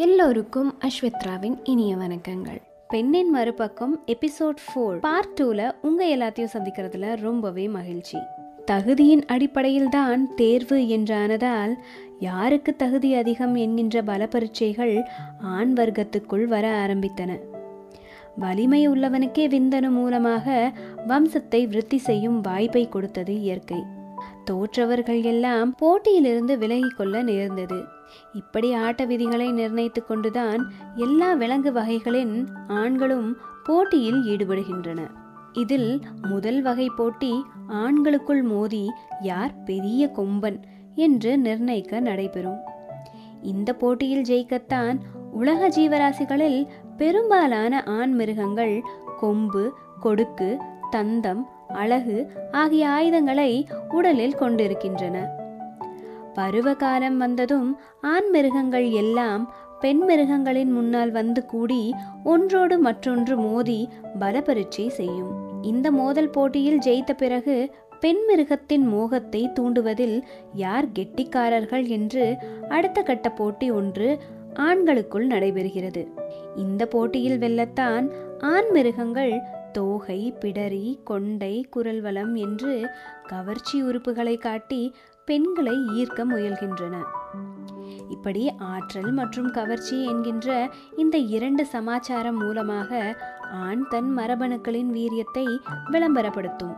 எல்லோருக்கும் அஸ்வித்ராவின் இனிய வணக்கங்கள். பெண்ணின் மறுபக்கம் எபிசோட் ஃபோர் பார்ட் டூல உங்க எல்லாத்தையும் சந்திக்கிறதுல ரொம்பவே மகிழ்ச்சி. தகுதியின் அடிப்படையில் தான் தேர்வு என்றானதால் யாருக்கு தகுதி அதிகம் என்கின்ற பல பரீட்சைகள் ஆண் வர்க்கத்துக்குள் வர ஆரம்பித்தன. வலிமை உள்ளவனுக்கே விந்தனு மூலமாக வம்சத்தை விருத்தி செய்யும் வாய்ப்பை கொடுத்தது இயற்கை. தோற்றவர்கள் எல்லாம் போட்டியிலிருந்து விலகிக் கொள்ள நேர்ந்தது. இப்படி ஆட்ட விதிகளை நிர்ணயித்துக் கொண்டுதான் எல்லா விலங்கு வகைகளின் ஆண்களும் போட்டியில் ஈடுபடுகின்றன. இதில் முதல் வகை போட்டி ஆண்களுக்குள் மோதி யார் பெரிய கொம்பன் என்று நிர்ணயிக்க நடைபெறும். இந்த போட்டியில் ஜெயிக்கத்தான் உலக ஜீவராசிகளில் பெரும்பாலான ஆண் மிருகங்கள் கொம்பு கொடுக்கு தந்தம் அழகு ஆகிய ஆயுதங்களை உடலில் கொண்டிருக்கின்றன. பருவகாலம் வந்ததும் ஆண் மிருகங்கள் எல்லாம் பெண் மிருகங்களின் முன்னால் வந்து கூடி ஒன்றோடு மற்றொன்று மோதி பலபரீட்சை செய்யும். இந்த மோதல் போட்டியில் ஜெயித்த பிறகு பெண் மிருகத்தின் மோகத்தை தூண்டுவதில் யார் கெட்டிக்காரர்கள் என்று அடுத்த கட்ட போட்டி ஒன்று ஆண்களுக்குள் நடைபெறுகிறது. இந்த போட்டியில் வெல்லத்தான் ஆண் மிருகங்கள் தோகை பிடரி கொண்டை குரல்வளம் என்று கவர்ச்சி உறுப்புகளை காட்டி பெண்களை ஈர்க்க முயல்கின்றன. இப்படி ஆற்றல் மற்றும் கவர்ச்சி என்கின்ற இந்த இரண்டு சமாச்சாரம் மூலமாக ஆண் தன் மரபணுக்களின் வீரியத்தை விளம்பரப்படுத்தும்.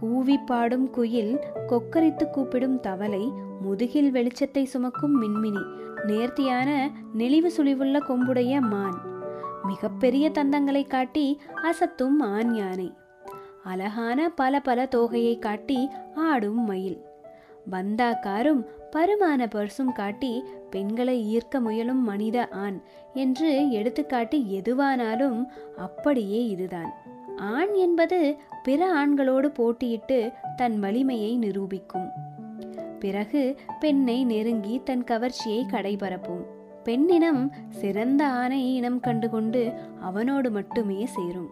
கூவி பாடும் குயில் கொக்கரித்து கூப்பிடும் தவளை முதுகில் வெளிச்சத்தை சுமக்கும் மின்மினி நேர்த்தியான நெளிவு சுழிவுள்ள கொம்புடைய மான் மிகப்பெரிய தந்தங்களை காட்டி அசத்தும் ஆண் யானை அழகான பல பல தோகையை காட்டி ஆடும் மயில். பந்தாக்காரும் பருமான பர்சும் காட்டி பெண்களை ஈர்க்க முயலும் மனித ஆண் என்று எடுத்துக்காட்டி எதுவானாலும் அப்படியே இதுதான். ஆண் என்பது பிற ஆண்களோடு போட்டியிட்டு தன் வலிமையை நிரூபிக்கும். பிறகு பெண்ணை நெருங்கி தன் கவர்ச்சியை கடைபரப்பும். பெண்ணினம் சிறந்த ஆணை இனம் கண்டுகொண்டு அவனோடு மட்டுமே சேரும்.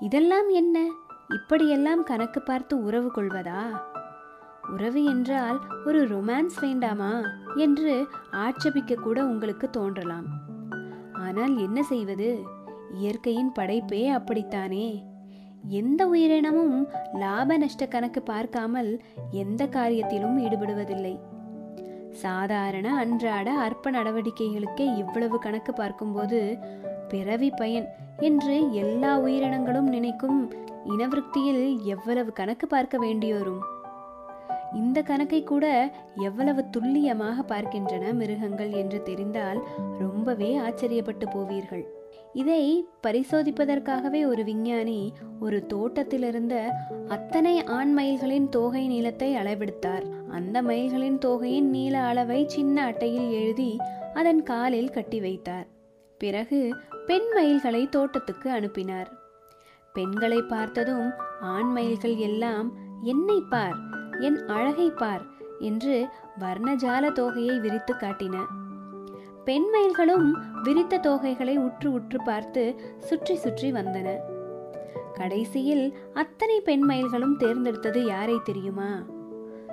இதெல்லாம் என்ன? இப்படியெல்லாம் கணக்கு பார்த்து உறவு கொள்வதா? உறவு என்றால் ஒரு ரொமான்ஸ் வேண்டாமா? என்று ஆட்சேபிக்க கூட உங்களுக்கு தோன்றலாம். ஆனால் என்ன செய்வது? இயற்கையின் படைப்பே அப்படித்தானே? எந்த உயிரினமும் லாப நஷ்ட கணக்கு பார்க்காமல் எந்த காரியத்திலும் ஈடுபடுவதில்லை. சாதாரண அன்றாட அற்ப நடவடிக்கைகளுக்கே இவ்வளவு கணக்கு பார்க்கும்போது பிறவி பயன் என்று எல்லா உயிரினங்களும் நினைக்கும் இனவிருத்தியில் எவ்வளவு கணக்கு பார்க்க வேண்டியோரும்? இந்த கணக்கை கூட எவ்வளவு துல்லியமாக பார்க்கின்றன மிருகங்கள் என்று தெரிந்தால் ரொம்பவே ஆச்சரியப்பட்டு போவீர்கள். இதை பரிசோதிப்பதற்காகவே ஒரு விஞ்ஞானி ஒரு தோட்டத்திலிருந்த அத்தனை ஆண் மயில்களின் தோகை நீளத்தை அளவெடுத்தார். அந்த மயில்களின் தோகையின் நீள அளவை சின்ன அட்டையில் எழுதி அதன் காலில் கட்டி வைத்தார். பிறகு பெண் மயில்களை தோட்டத்துக்கு அனுப்பினார். பெண்களை பார்த்ததும் ஆண் மயில்கள் எல்லாம் என்னை பார் என் அழகை பார் என்று வர்ணஜால தோகையை விரித்து காட்டின. பெண் மயில்களும் விரித்த தோகைகளை உற்று உற்று பார்த்து சுற்றி சுற்றி வந்தன. கடைசியில் அத்தனை பெண் மயில்களும் தேர்ந்தெடுத்தது யாரை தெரியுமா?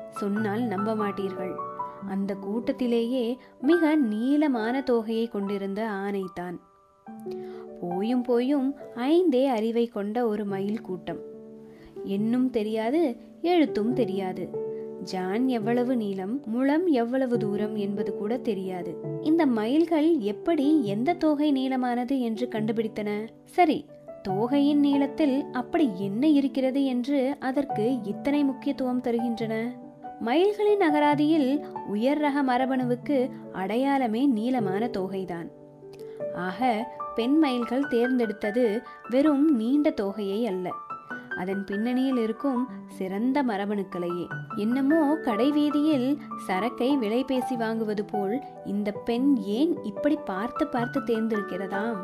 சொன்னால் நம்ப மாட்டீர்கள். அந்த கூட்டத்திலேயே மிக நீளமான தோகையை கொண்டிருந்த ஆனைத்தான் போயும் போயும் ஐந்தே அறிவை கொண்ட ஒரு மயில் கூட்டம் என்னும் தெரியாது எழுத்தும் தெரியாது. ஜான் எவ்வளவு நீளம் முளம் எவ்வளவு தூரம் என்பது கூட தெரியாது. இந்த மயில்கள் எப்படி எந்த தோகை நீளமானது என்று கண்டுபிடித்தன? சரி தோகையின் நீளத்தில் அப்படி என்ன இருக்கிறது என்று அதற்கு இத்தனை முக்கியத்துவம் தருகின்றன? மயில்களின் அகராதியில் உயர் ரக மரபணுவுக்கு அடையாளமே நீளமான தோகைதான். ஆக பெண் மயில்கள் தேர்ந்தெடுத்தது வெறும் நீண்ட தோகையை அல்ல. அதன் பின்னணியில் இருக்கும் சிறந்த மரபணுக்களையே. என்னமோ கடைவீதியில் சரக்கை விலை பேசி வாங்குவது போல் இந்த பெண் ஏன் இப்படி பார்த்து பார்த்து தேர்ந்திருக்கிறதாம்?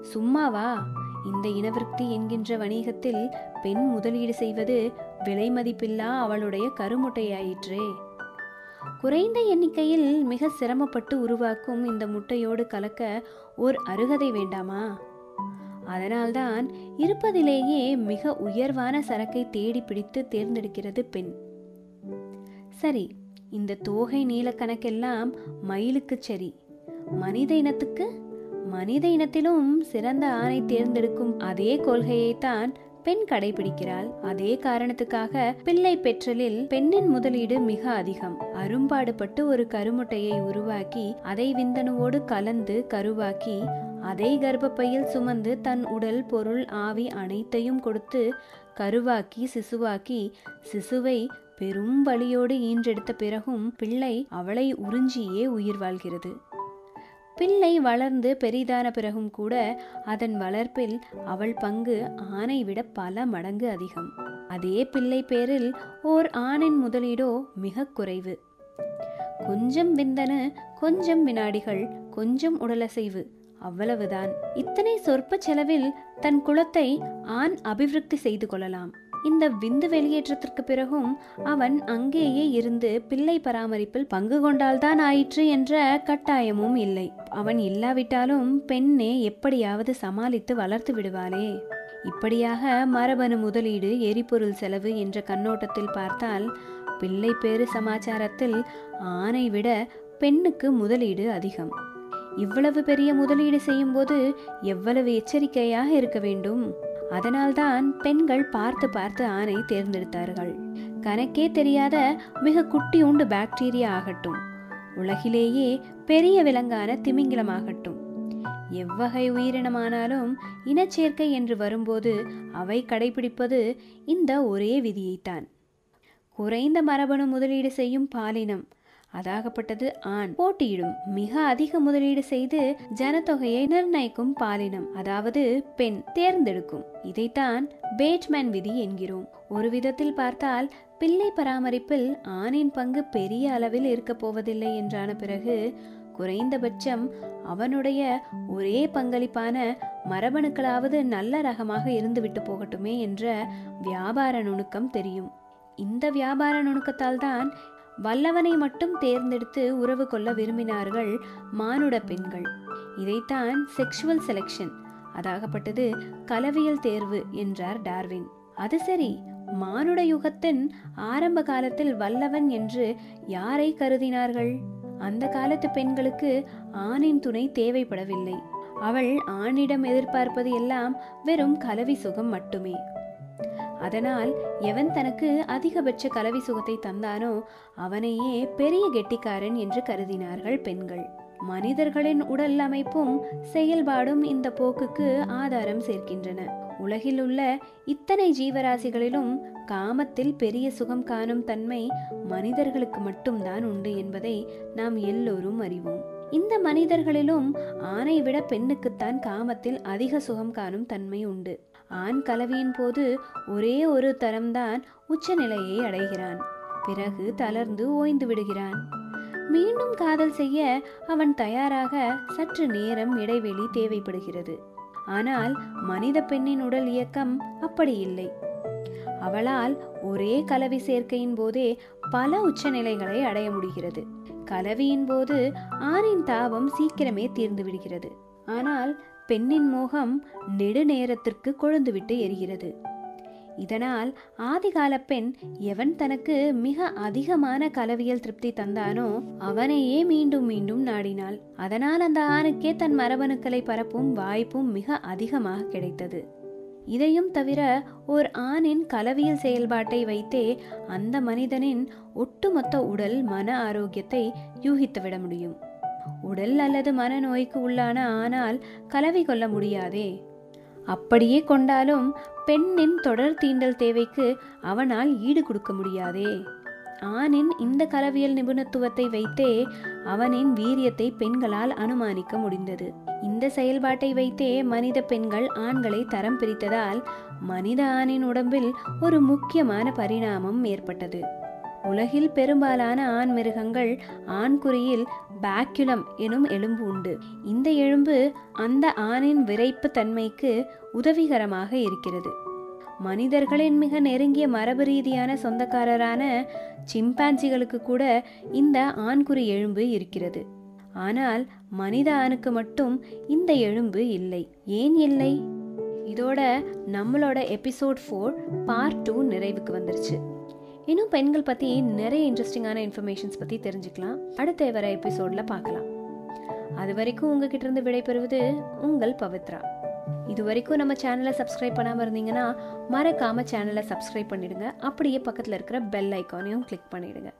சும்மாவா? இந்த இனவிருத்தி என்கின்ற வணிகத்தில் பெண் முதலீடு செய்வது விலை மதிப்பில்லா அவளுடைய கருமுட்டையாயிற்றே. குறைந்த எண்ணிக்கையில் மிக சிரமப்பட்டு உருவாக்கும் இந்த முட்டையோடு கலக்க ஓர் அருகதை வேண்டாமா? அதனால்தான் இருப்பதிலேயே மிக உயர்வான சரக்கை தேடி பிடித்து தேர்ந்தெடுக்கிறது பெண். சரி இந்த தோகை நீளக்கணக்கெல்லாம் மயிலுக்கு சரி. மனித இனத்துக்கு? மனித இனத்திலும் சிறந்த ஆணை தேர்ந்தெடுக்கும் அதே கொள்கையைத்தான் பெண் கடைபிடிக்கிறாள். அதே காரணத்துக்காக பிள்ளை பெற்றலில் பெண்ணின் முதலீடு மிக அதிகம். அரும்பாடுபட்டு ஒரு கருமுட்டையை உருவாக்கி அதை விந்தணுவோடு கலந்து கருவாக்கி அதை கர்ப்பப்பையில் சுமந்து தன் உடல் பொருள் ஆவி அனைத்தையும் கொடுத்து கருவாக்கி சிசுவாக்கி சிசுவை பெரும் வழியோடு ஈன்றெடுத்த பிறகும் பிள்ளை அவளை உறிஞ்சியே உயிர் வாழ்கிறது. பிள்ளை வளர்ந்து பெரிதான பிறகும் கூட அதன் வளர்ப்பில் அவள் பங்கு ஆணை விட பல மடங்கு அதிகம். அதே பிள்ளை பேரில் ஓர் ஆணின் முதலீடோ மிக குறைவு. கொஞ்சம் விந்தனு கொஞ்சம் வினாடிகள் கொஞ்சம் உடலசைவு. அவ்வளவுதான். இத்தனை சொற்ப செலவில் தன் குலத்தை ஆண் அபிவிருத்தி செய்து கொள்ளலாம். இந்த விந்து வெளியேற்றத்திற்கு பிறகும் அவன் அங்கேயே இருந்து பிள்ளை பராமரிப்பில் பங்கு கொண்டால்தான் ஆயிற்று என்ற கட்டாயமும் இல்லை. அவன் இல்லாவிட்டாலும் பெண்ணே எப்படியாவது சமாளித்து வளர்த்து விடுவாளே. இப்படியாக மரபணு முதலீடு எரிபொருள் செலவு என்ற கண்ணோட்டத்தில் பார்த்தால் பிள்ளை பேறு சமாச்சாரத்தில் ஆணை விட பெண்ணுக்கு முதலீடு அதிகம். இவ்வளவு பெரிய முதலீடு செய்யும்போது எவ்வளவு எச்சரிக்கையாக இருக்க வேண்டும்? அதனால்தான் பெண்கள் பார்த்து பார்த்து ஆணை தேர்ந்தெடுத்தார்கள். கணக்கே தெரியாத மிக குட்டியுண்டு பாக்டீரியா ஆகட்டும். உலகிலேயே பெரிய விலங்கான திமிங்கிலமாகட்டும். எவ்வகை உயிரினமானாலும் இனச்சேர்க்கை என்று வரும்போது அவை கடைபிடிப்பது இந்த ஒரே விதியைத்தான். குறைந்த மரபணு முதலீடு செய்யும் பாலினம் அதாகப்பட்டது ஆண். போட்டியிடும் மிக அதிக முதலீடு செய்து ஜனத்தொகையை நிர்ணயிக்கும் பாலினம் அதாவது பெண் தேர்ந்தெடுக்கும். இதைத்தான் பேட்மேன் விதி என்கிறோம். ஒரு விதத்தில் பார்த்தால் பிள்ளை பராமரிப்பில் ஆணின் பங்கு பெரிய அளவில் இருக்க போவதில்லை என்றான பிறகு குறைந்தபட்சம் அவனுடைய ஒரே பங்களிப்பான மரபணுக்களாவது நல்ல ரகமாக இருந்துவிட்டு போகட்டுமே என்ற வியாபார நுணுக்கம் தெரியும். இந்த வியாபார நுணுக்கத்தால் தான் வல்லவனை மட்டும் தேர்ந்தெடுத்து உறவு கொள்ள விரும்பினார்கள் மானுட பெண்கள். இதைத்தான் செக்ஷுவல் செலெக்ஷன் அதாகப்பட்டது கலவியல் தேர்வு என்றார் டார்வின். அது சரி மானுட யுகத்தின் ஆரம்ப காலத்தில் வல்லவன் என்று யாரை கருதினார்கள்? அந்த காலத்து பெண்களுக்கு ஆணின் துணை தேவைப்படவில்லை. அவள் ஆணிடம் எதிர்பார்ப்பது எல்லாம் வெறும் கலவி சுகம் மட்டுமே. அதனால் எவன் தனக்கு அதிகபட்ச கலவி சுகத்தை தந்தானோ அவனையே பெரிய கெட்டிக்காரன் என்று கருதினார்கள் பெண்கள். மனிதர்களின் உடல் அமைப்பும் செயல்பாடும் இந்த போக்குக்கு ஆதாரம் சேர்க்கின்றன. உலகில் உள்ள இத்தனை ஜீவராசிகளிலும் காமத்தில் பெரிய சுகம் காணும் தன்மை மனிதர்களுக்கு மட்டும்தான் உண்டு என்பதை நாம் எல்லோரும் அறிவோம். இந்த மனிதர்களிலும் ஆணை விட பெண்ணுக்குத்தான் காமத்தில் அதிக சுகம் காணும் தன்மை உண்டு. ஆண் கலவியின் போது ஒரே ஒரு தரம்தான் உச்சநிலையை அடைகிறான். பிறகு தளர்ந்து ஓய்ந்து விடுகிறான். மீண்டும் காதல் செய்ய அவன் தயாராக சற்று நேரம் இடைவெளி தேவைப்படுகிறது. ஆனால் மனித பெண்ணின் உடல் இயக்கம் அப்படி இல்லை. அவளால் ஒரே கலவி சேர்க்கையின் போதே பல உச்சநிலைகளை அடைய முடிகிறது. கலவியின் போது ஆணின் தாபம் சீக்கிரமே தீர்ந்து விடுகிறது. ஆனால் பெண்ணின் மோகம் நெடுநேரத்திற்கு கொழுந்துவிட்டு எரிகிறது. இதனால் ஆதிகால பெண் எவன் தனக்கு மிக அதிகமான கலவியல் திருப்தி தந்தானோ அவனையே மீண்டும் மீண்டும் நாடினாள். அதனால் அந்த ஆணுக்கே தன் மரபணுக்களை பரப்பும் வாய்ப்பும் மிக அதிகமாக கிடைத்தது. இதையும் தவிர ஓர் ஆணின் கலவியல் செயல்பாட்டை வைத்தே அந்த மனிதனின் ஒட்டுமொத்த உடல் மன ஆரோக்கியத்தை யூகித்துவிட முடியும். உடல் அல்லது மனநோய்க்கு உள்ளான ஆனால் கலவி கொள்ள முடியாதே. அப்படியே கொண்டாலும் பெண்ணின் தொடர் தீண்டல் தேவைக்கு அவனால் ஈடு கொடுக்க முடியாதே. ஆணின் இந்த கலவியல் நிபுணத்துவத்தை வைத்தே அவனின் வீரியத்தை பெண்களால் அனுமானிக்க முடிந்தது. இந்த செயல்பாட்டை வைத்தே மனித பெண்கள் ஆண்களை தரம் பிரித்ததால் மனித ஆணின் உடம்பில் ஒரு முக்கியமான பரிணாமம் ஏற்பட்டது. உலகில் பெரும்பாலான ஆண் மிருகங்கள் ஆண்குறியில் பேக்குலம் எனும் எலும்பு உண்டு. இந்த எலும்பு அந்த ஆணின் விரைப்பு தன்மைக்கு உதவிகரமாக இருக்கிறது. மனிதர்களின் மிக நெருங்கிய மரபு ரீதியான சொந்தக்காரரான சிம்பான்சிகளுக்கு கூட இந்த ஆண்குறி எலும்பு இருக்கிறது. ஆனால் மனித ஆணுக்கு மட்டும் இந்த எலும்பு இல்லை. ஏன் இல்லை? இதோட நம்மளோட எபிசோட் ஃபோர் பார்ட் டூ நிறைவுக்கு வந்துருச்சு. இன்னும் பெண்கள் பற்றி நிறைய இன்ட்ரெஸ்டிங்கான இன்ஃபர்மேஷன்ஸ் பற்றி தெரிஞ்சுக்கலாம். அடுத்த வர எபிசோடில் பார்க்கலாம். அது வரைக்கும் உங்ககிட்ட இருந்து விடைபெறுவது உங்கள் பவித்ரா. இது வரைக்கும் நம்ம சேனலை சப்ஸ்கிரைப் பண்ணாமல் இருந்தீங்கன்னா மறக்காம சேனலை சப்ஸ்கிரைப் பண்ணிடுங்க. அப்படியே பக்கத்தில் இருக்கிற பெல் ஐக்கானையும் கிளிக் பண்ணிடுங்க.